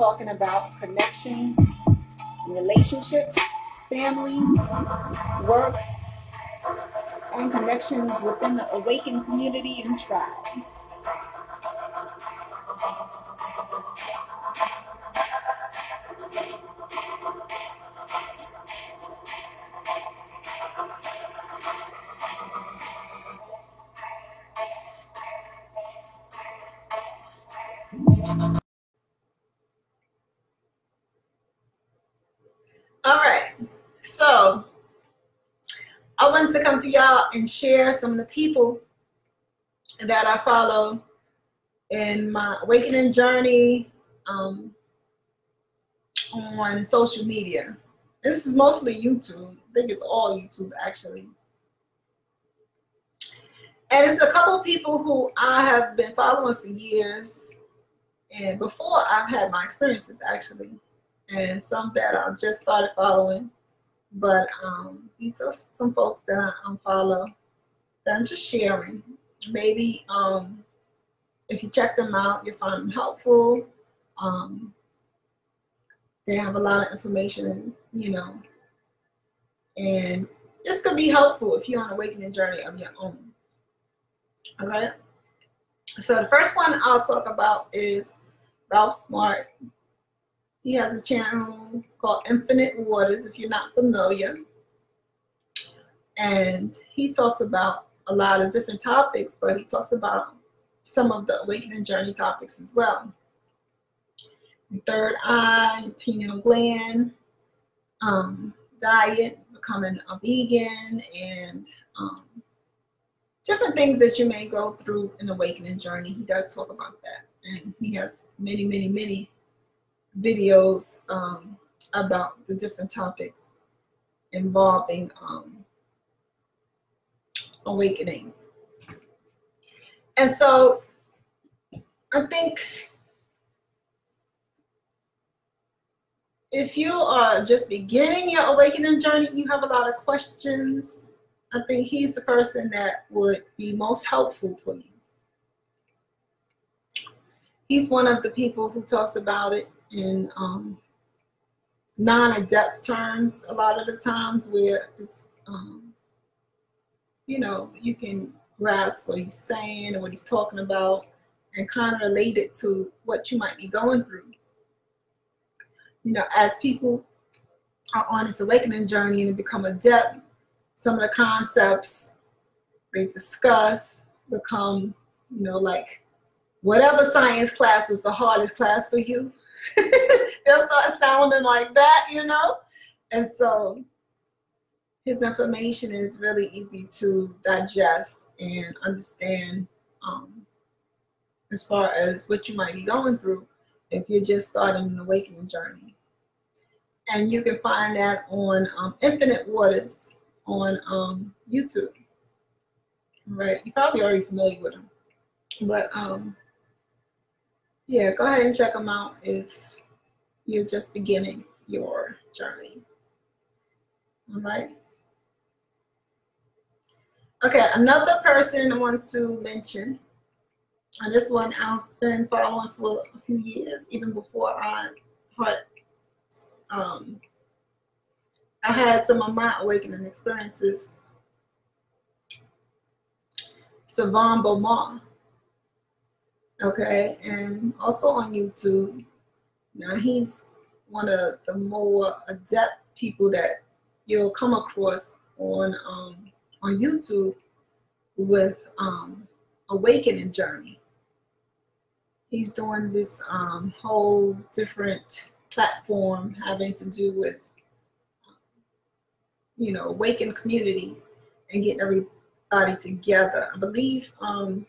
talking about connections, relationships, family, work, and connections within the awakened community and tribe. To y'all and share some of the people that I follow in my awakening journey um, on social media. This is mostly YouTube. I think it's all YouTube actually. And it's a couple people who I have been following for years and before I've had my experiences actually and some that I just started following. But um, these are some folks that I follow that I'm just sharing. Maybe um, if you check them out, you'll find them helpful. Um, they have a lot of information, you know, and this could be helpful if you're on an awakening journey of your own. All right. So the first one I'll talk about is Ralph Smart. He has a channel called Infinite Waters, if you're not familiar. And he talks about a lot of different topics, but he talks about some of the awakening journey topics as well. The third eye, pineal gland, um, diet, becoming a vegan, and um, different things that you may go through an awakening journey. He does talk about that. And he has many, many, many videos um, about the different topics involving um, awakening. And so I think if you are just beginning your awakening journey, you have a lot of questions. I think he's the person that would be most helpful for you. He's one of the people who talks about it in um, non-adept terms a lot of the times where it's um, you know you can grasp what he's saying and what he's talking about and kind of relate it to what you might be going through. You know as people are on this awakening journey and become adept some of the concepts they discuss become you know like whatever science class was the hardest class for you they'll start sounding like that, you know? And so his information is really easy to digest and understand um, as far as what you might be going through if you're just starting an awakening journey. And you can find that on um, Infinite Waters on um, YouTube. Right? You're probably already familiar with him. But um, yeah, go ahead and check them out if you're just beginning your journey. All right. Okay, another person I want to mention, and this one I've been following for a few years, even before I had, um, I had some of my awakening experiences. Sevan Bomar okay, and also on YouTube. Now he's one of the more adept people that you'll come across on um, on YouTube with um, Awakening Journey. He's doing this um, whole different platform having to do with, you know, awaken community and getting everybody together. I believe um,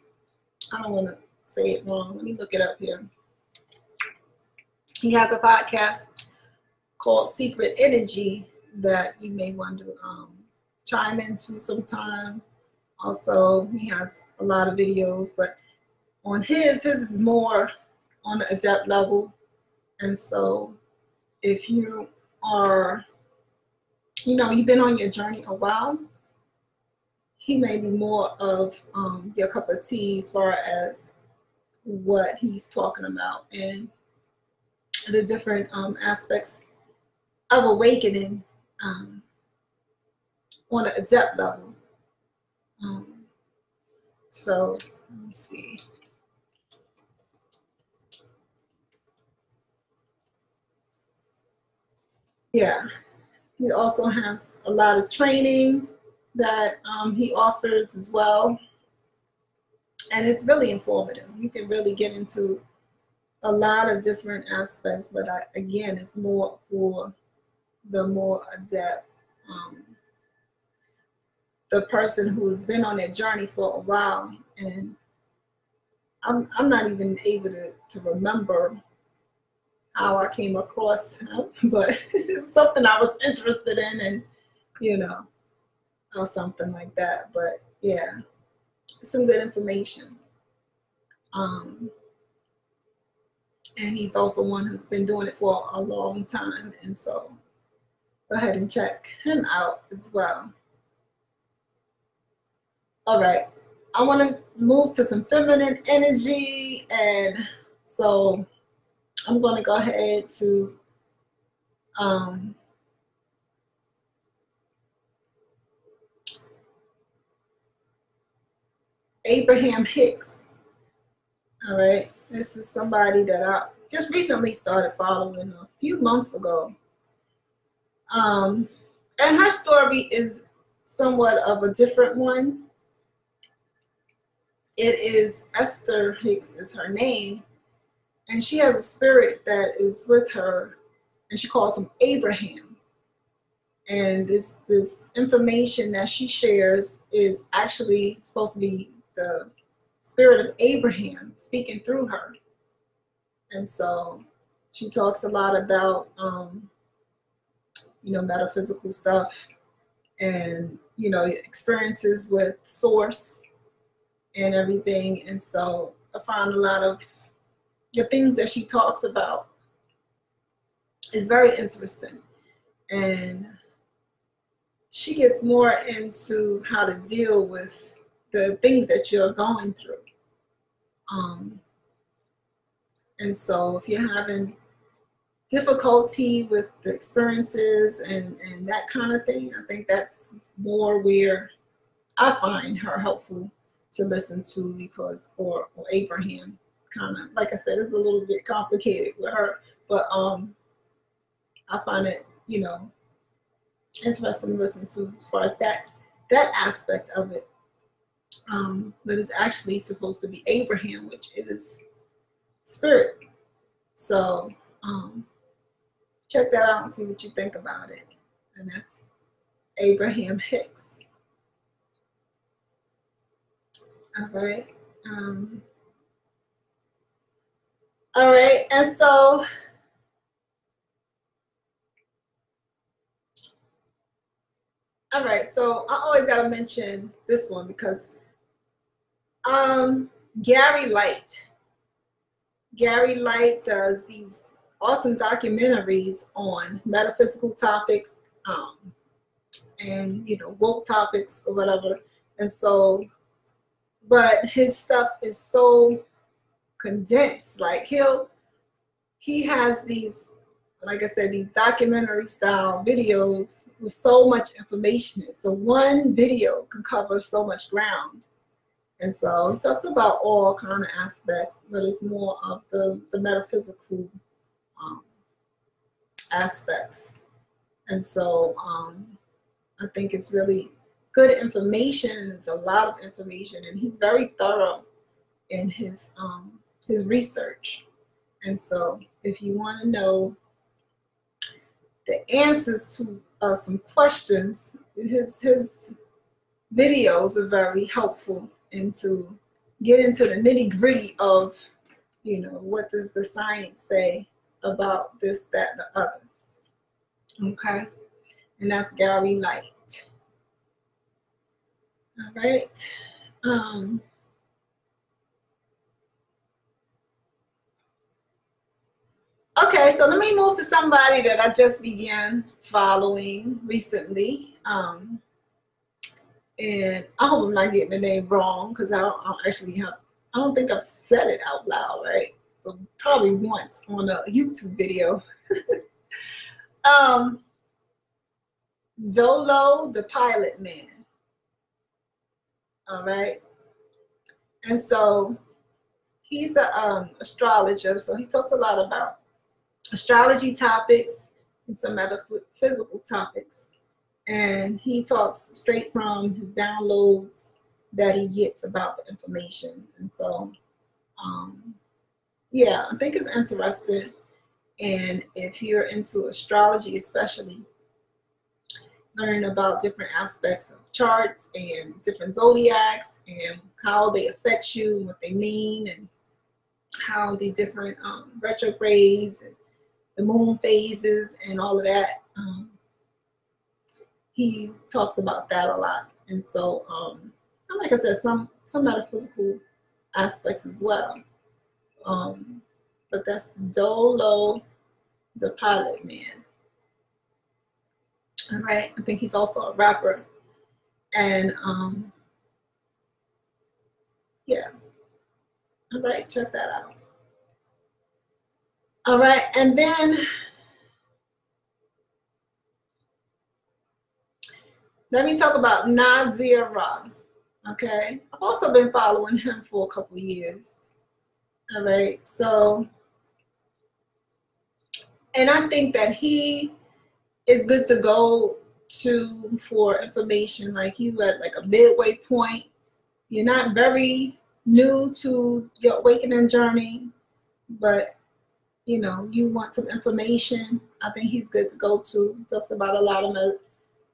I don't want to say it wrong. Let me look it up here. He has a podcast called Secret Energy that you may want to um, chime into sometime. Also, he has a lot of videos, but on his, his is more on the adept level. And so if you are you know, you've been on your journey a while, he may be more of um, your cup of tea as far as what he's talking about and the different um, aspects of awakening um, on a depth level. Um, so let me see. Yeah, he also has a lot of training that um, he offers as well. And it's really informative. You can really get into a lot of different aspects, but I, again, it's more for the more adept, um, the person who's been on their journey for a while. And I'm, I'm not even able to, to remember how I came across him, but it was something I was interested in, and you know, or something like that. But yeah, some good information. Um, and he's also one who's been doing it for a long time, and so go ahead and check him out as well. All right, I want to move to some feminine energy, and so I'm going to go ahead to um, Abraham Hicks. All right, this is somebody that I just recently started following a few months ago. Um, and her story is somewhat of a different one. It is Esther Hicks is her name, and she has a spirit that is with her, and she calls him Abraham. And this this information that she shares is actually supposed to be the spirit of Abraham speaking through her. And so she talks a lot about, um, you know, metaphysical stuff and, you know, experiences with source and everything. And so I find a lot of the things that she talks about is very interesting. And she gets more into how to deal with the things that you're going through. Um, and so if you're having difficulty with the experiences and, and that kind of thing, I think that's more where I find her helpful to listen to because, or, or Abraham, kind of, like I said, it's a little bit complicated with her, but um, I find it, you know, interesting to listen to as far as that that aspect of it um, that is actually supposed to be Abraham, which is spirit. So um, check that out and see what you think about it. And that's Abraham Hicks. All right. Um, all right. And so all right. So I always got to mention this one because um, Gary Light. Gary Light does these awesome documentaries on metaphysical topics um, and you know woke topics or whatever. And so, but his stuff is so condensed. Like he'll he has these, like I said, these documentary style videos with so much information. So one video can cover so much ground. And so he talks about all kind of aspects, but it's more of the, the metaphysical um, aspects. And so um, I think it's really good information. It's a lot of information, and he's very thorough in his um, his research. And so, if you want to know the answers to uh, some questions, his his videos are very helpful into get into the nitty gritty of, you know, what does the science say about this, that, and the other. Okay, and that's Gary Light. All right. Um, Okay, so let me move to somebody that I just began following recently. Um, and I hope I'm not getting the name wrong because I, I don't actually have, I don't think I've said it out loud, right? But probably once on a YouTube video. um, Zolo, the pilot man. All right. And so he's an um, astrologer, so he talks a lot about astrology topics and some metaphysical topics. And he talks straight from his downloads that he gets about the information. And so, um, yeah, I think it's interesting. And if you're into astrology, especially, learn about different aspects of charts and different zodiacs and how they affect you and what they mean and how the different um, retrogrades and the moon phases and all of that. Um, he talks about that a lot. And so, um, like I said, some, some metaphysical aspects as well. Um, but that's Dolo, the pilot man. All right, I think he's also a rapper. And um, yeah. All right, check that out. All right, and then let me talk about Nasir Ra. Okay, I've also been following him for a couple years. All right, so, and I think that he is good to go to for information. Like you at like a midway point. You're not very new to your awakening journey, but you know, you want some information, I think he's good to go to. He talks about a lot of,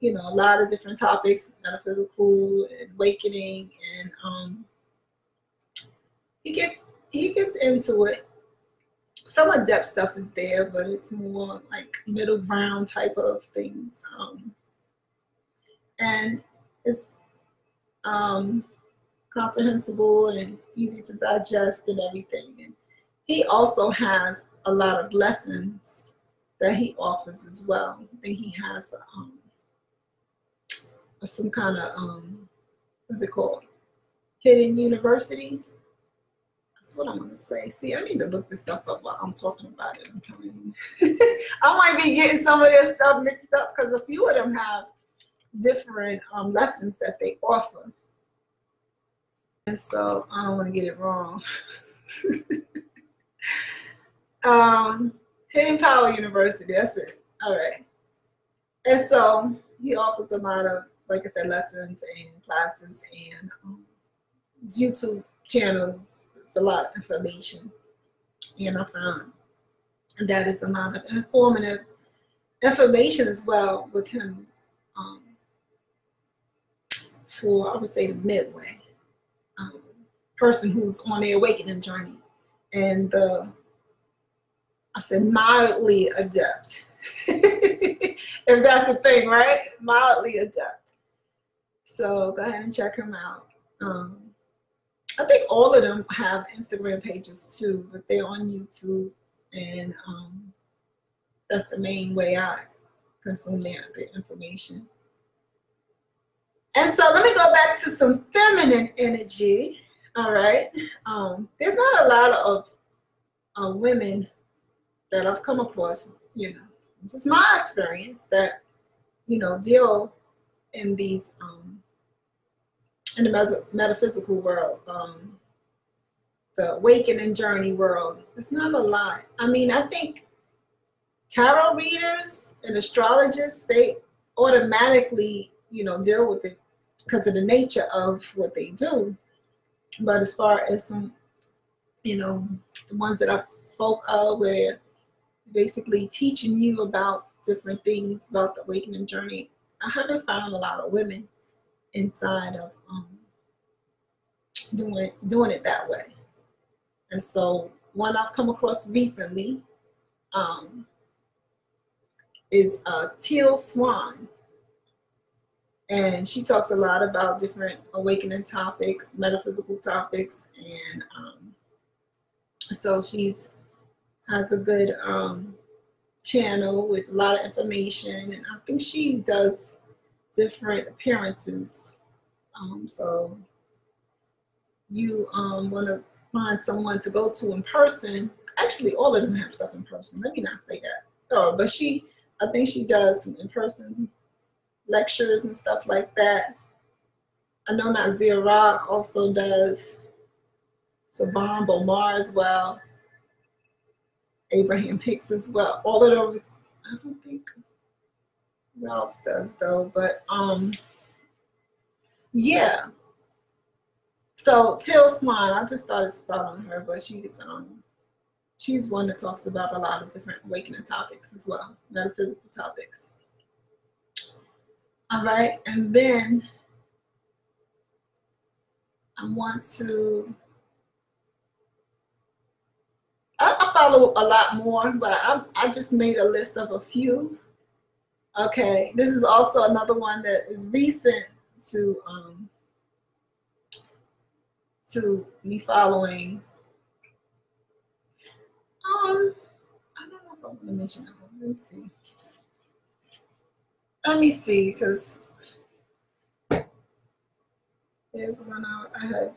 you know, a lot of different topics, metaphysical and awakening, and um, he gets he gets into it. Some of depth stuff is there, but it's more like middle ground type of things, um, and it's um, comprehensible and easy to digest and everything. And he also has a lot of lessons that he offers as well. I think he has um, some kind of um, what's it called? Hidden university. That's what I'm gonna say. See, I need to look this stuff up while I'm talking about it. I'm telling you, I might be getting some of this stuff mixed up because a few of them have different um, lessons that they offer, and so I don't want to get it wrong. Um, Hidden Power University. That's it. All right. And so he offers a lot of, like I said, lessons and classes and um, YouTube channels. It's a lot of information. And I found that is a lot of informative information as well with him um, for, I would say, the midway um, person who's on the awakening journey. And the I said mildly adept. if that's the thing, right? Mildly adept. So go ahead and check him out. Um, I think all of them have Instagram pages too, but they're on YouTube, and um, that's the main way I consume their, their information. And so let me go back to some feminine energy. All right. Um, there's not a lot of uh, women that I've come across, you know, is my experience that, you know, deal in these, um, in the metaphysical world, um, the awakening journey world. It's not a lot. I mean, I think tarot readers and astrologists, they automatically, you know, deal with it because of the nature of what they do. But as far as some, you know, the ones that I've spoke of where basically teaching you about different things about the awakening journey, I haven't found a lot of women inside of um, doing doing it that way. And so one I've come across recently um, is uh, Teal Swan. And she talks a lot about different awakening topics, metaphysical topics, and um, so she's has a good um, channel with a lot of information, and I think she does different appearances. Um, so you um, want to find someone to go to in person. Actually, all of them have stuff in person. Let me not say that. Oh, but she, I think she does some in person lectures and stuff like that. I know Nasir Ra also does Sevan Bomar as well. Abraham Hicks as well. All of those, I don't think Ralph does though, but um, yeah. So Teal Swan, I just started following her, but she's um, she's one that talks about a lot of different awakening topics as well, metaphysical topics. All right, and then I want to. I, I follow a lot more, but I, I just made a list of a few. Okay, this is also another one that is recent to um, to me following. Um, I don't know if I want to mention that one. Let me see let me see, because there's one I had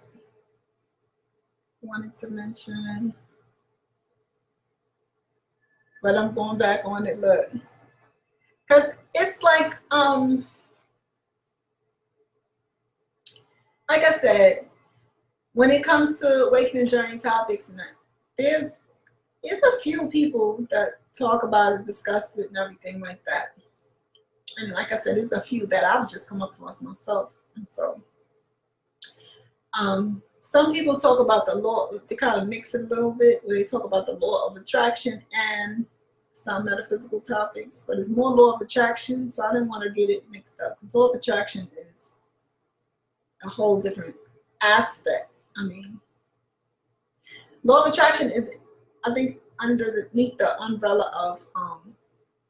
wanted to mention. But I'm going back on it, look. Because it's like, um, like I said, when it comes to awakening journey topics, and there's there's a few people that talk about it, discuss it, and everything like that and like I said, there's a few that I've just come across myself. And so um, some people talk about the law, they kind of mix it a little bit, where they talk about the law of attraction and some metaphysical topics, but it's more law of attraction, so I didn't want to get it mixed up. Because law of attraction is a whole different aspect. I mean, law of attraction is, I think, underneath the umbrella of um,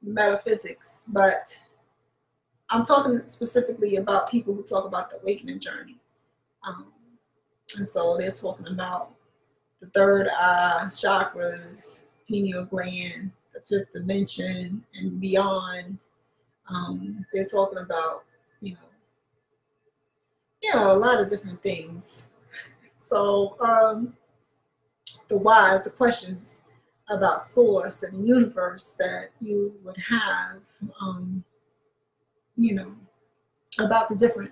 metaphysics, but I'm talking specifically about people who talk about the awakening journey. Um, and so they're talking about the third eye, chakras, pineal gland, the fifth dimension, and beyond. Um, they're talking about, you know, you know, a lot of different things. So um, the whys, the questions about source and the universe that you would have um, you know, about the different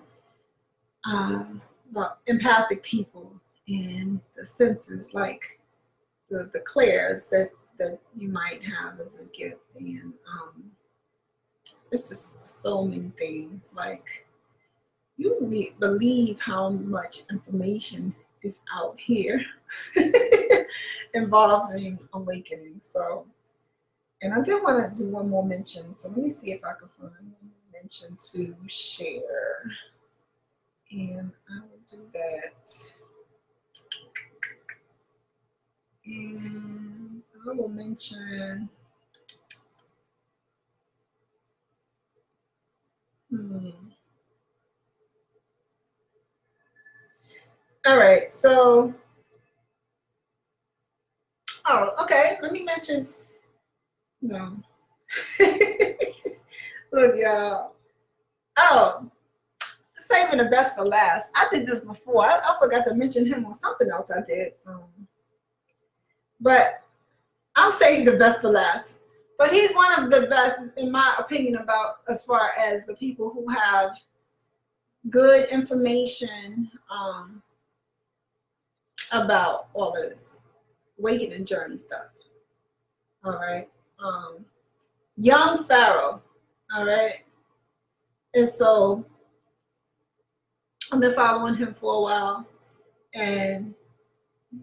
uh, about empathic people and the senses like the, the clairs that, that you might have as a gift. And um, it's just so many things. Like, you re- believe how much information is out here involving awakening. So, and I did want to do one more mention. So let me see if I can find a mention to share. And I will do that. And I will mention Hmm. All right, so, oh, okay, let me mention, no. Look, y'all. Oh, saving the best for last. I did this before. I, I forgot to mention him on something else I did. Um, but I'm saving the best for last. But he's one of the best, in my opinion, about as far as the people who have good information um, about all of this awakening journey stuff. All right. Um, young Pharaoh all right. And so I've been following him for a while and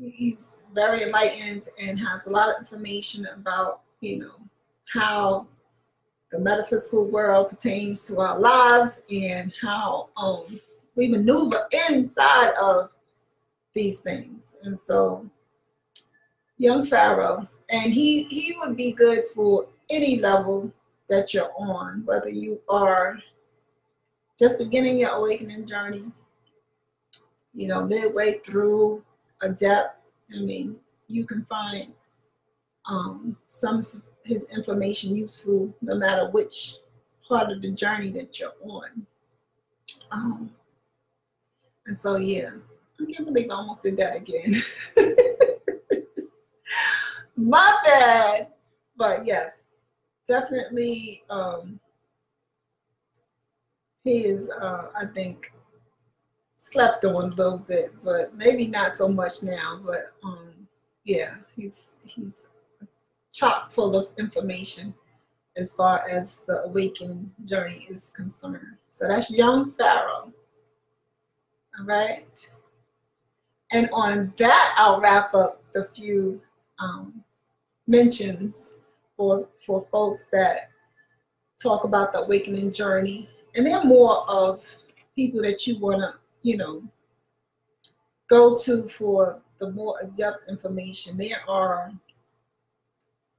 he's very enlightened and has a lot of information about, you know, how the metaphysical world pertains to our lives and how um, we maneuver inside of these things. And so, young Pharaoh, and he he would be good for any level that you're on, whether you are just beginning your awakening journey, you know, midway through a depth. I mean, you can find um, some of his information useful no matter which part of the journey that you're on. Um, and so, yeah, I can't believe I almost did that again. My bad. But yes, definitely, um, he is, uh, I think, slept on a little bit, but maybe not so much now. But um, yeah, he's he's chock full of information as far as the awakening journey is concerned. So that's young Pharaoh. All right. And on that, I'll wrap up the few um, mentions for for folks that talk about the awakening journey, and they're more of people that you want to, you know, go to for the more adept information. There are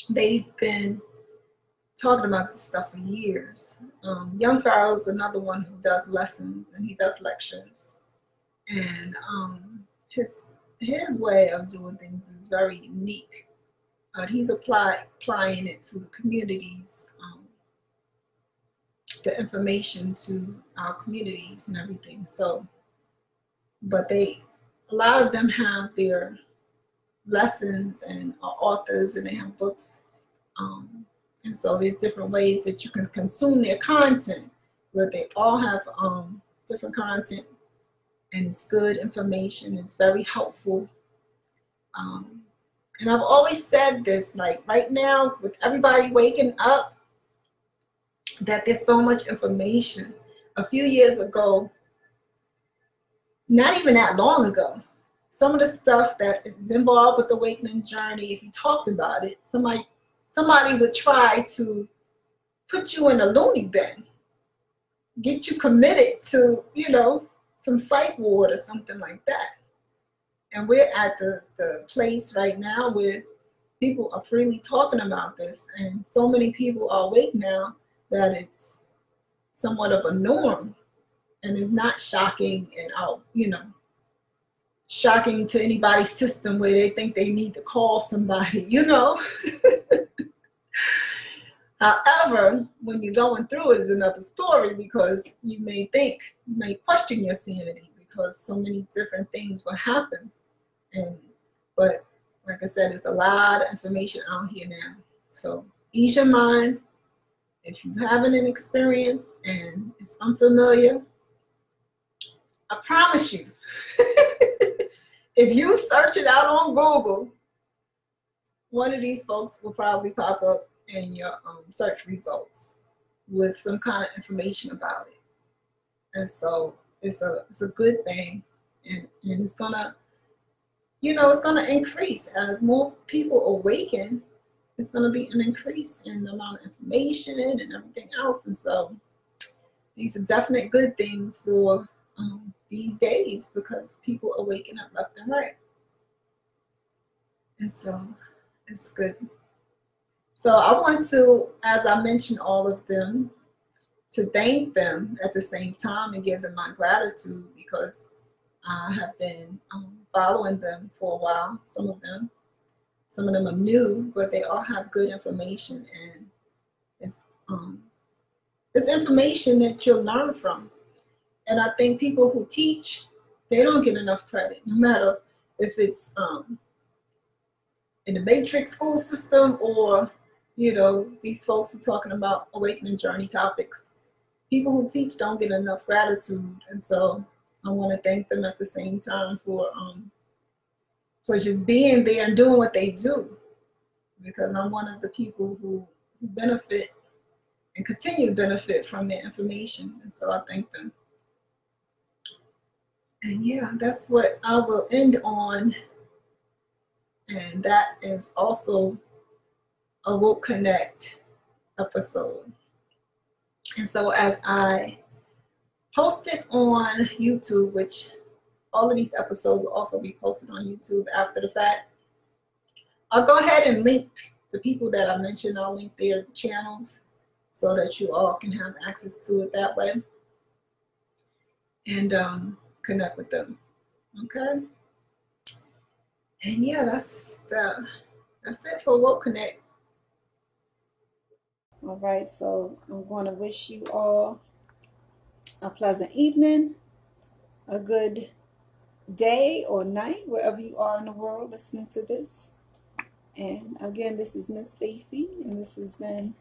they've been talking about this stuff for years. Um, Young Pharaoh is another one who does lessons and he does lectures, and um, his his way of doing things is very unique. Uh, he's apply, applying it to the communities, um, the information to our communities and everything. So, but they, a lot of them have their lessons and authors and they have books. Um, and so there's different ways that you can consume their content, but they all have um, different content and it's good information. It's very helpful. Um, and I've always said this, like right now, with everybody waking up, that there's so much information. A few years ago, not even that long ago, some of the stuff that is involved with the awakening journey, if you talked about it, somebody somebody would try to put you in a loony bin, get you committed to, you know, some psych ward or something like that. And we're at the, the place right now where people are freely talking about this, and so many people are awake now that it's somewhat of a norm and it's not shocking and out, you know, shocking to anybody's system where they think they need to call somebody, you know. However, when you're going through it is another story because you may think, you may question your sanity because so many different things will happen. And but like I said, it's a lot of information out here now. So ease your mind. If you're having an experience and it's unfamiliar, I promise you, if you search it out on Google, one of these folks will probably pop up in your um, search results with some kind of information about it. And so it's a it's a good thing, and and it's gonna, you know, it's gonna increase as more people awaken. It's gonna be an increase in the amount of information and everything else. And so these are definite good things for um, these days because people are waking up left and right. And so it's good. So I want to, as I mentioned all of them, to thank them at the same time and give them my gratitude because I have been um, following them for a while, some of them. Some of them are new, but they all have good information and it's um, it's information that you'll learn from. And I think people who teach, they don't get enough credit, no matter if it's um, in the matrix school system or you know, these folks are talking about awakening journey topics. People who teach don't get enough gratitude, and so I want to thank them at the same time for um, for just being there and doing what they do, because I'm one of the people who, who benefit and continue to benefit from their information, and so I thank them. And yeah, that's what I will end on. And that is also a Woke Connect episode. And so as I post it on YouTube, which all of these episodes will also be posted on YouTube after the fact, I'll go ahead and link the people that I mentioned. I'll link their channels so that you all can have access to it that way and um, connect with them. Okay. And yeah, that's the that's it for Woke Connect. All right, so I'm going to wish you all a pleasant evening, a good day or night, wherever you are in the world listening to this. And again, this is Miss Stacy, and this has been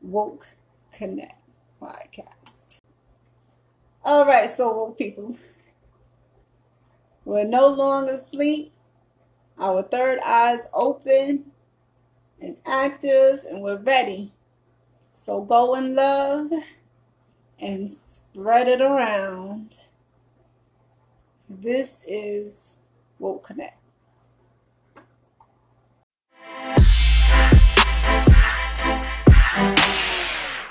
Woke Connect podcast. All right, so people, we're no longer asleep. Our third eye's open and active, and we're ready. So go in love and spread it around. This is Woke Connect.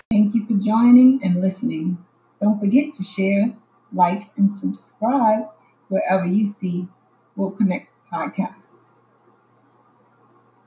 Thank you for joining and listening. Don't forget to share, like, and subscribe wherever you see "Woke Connect podcast.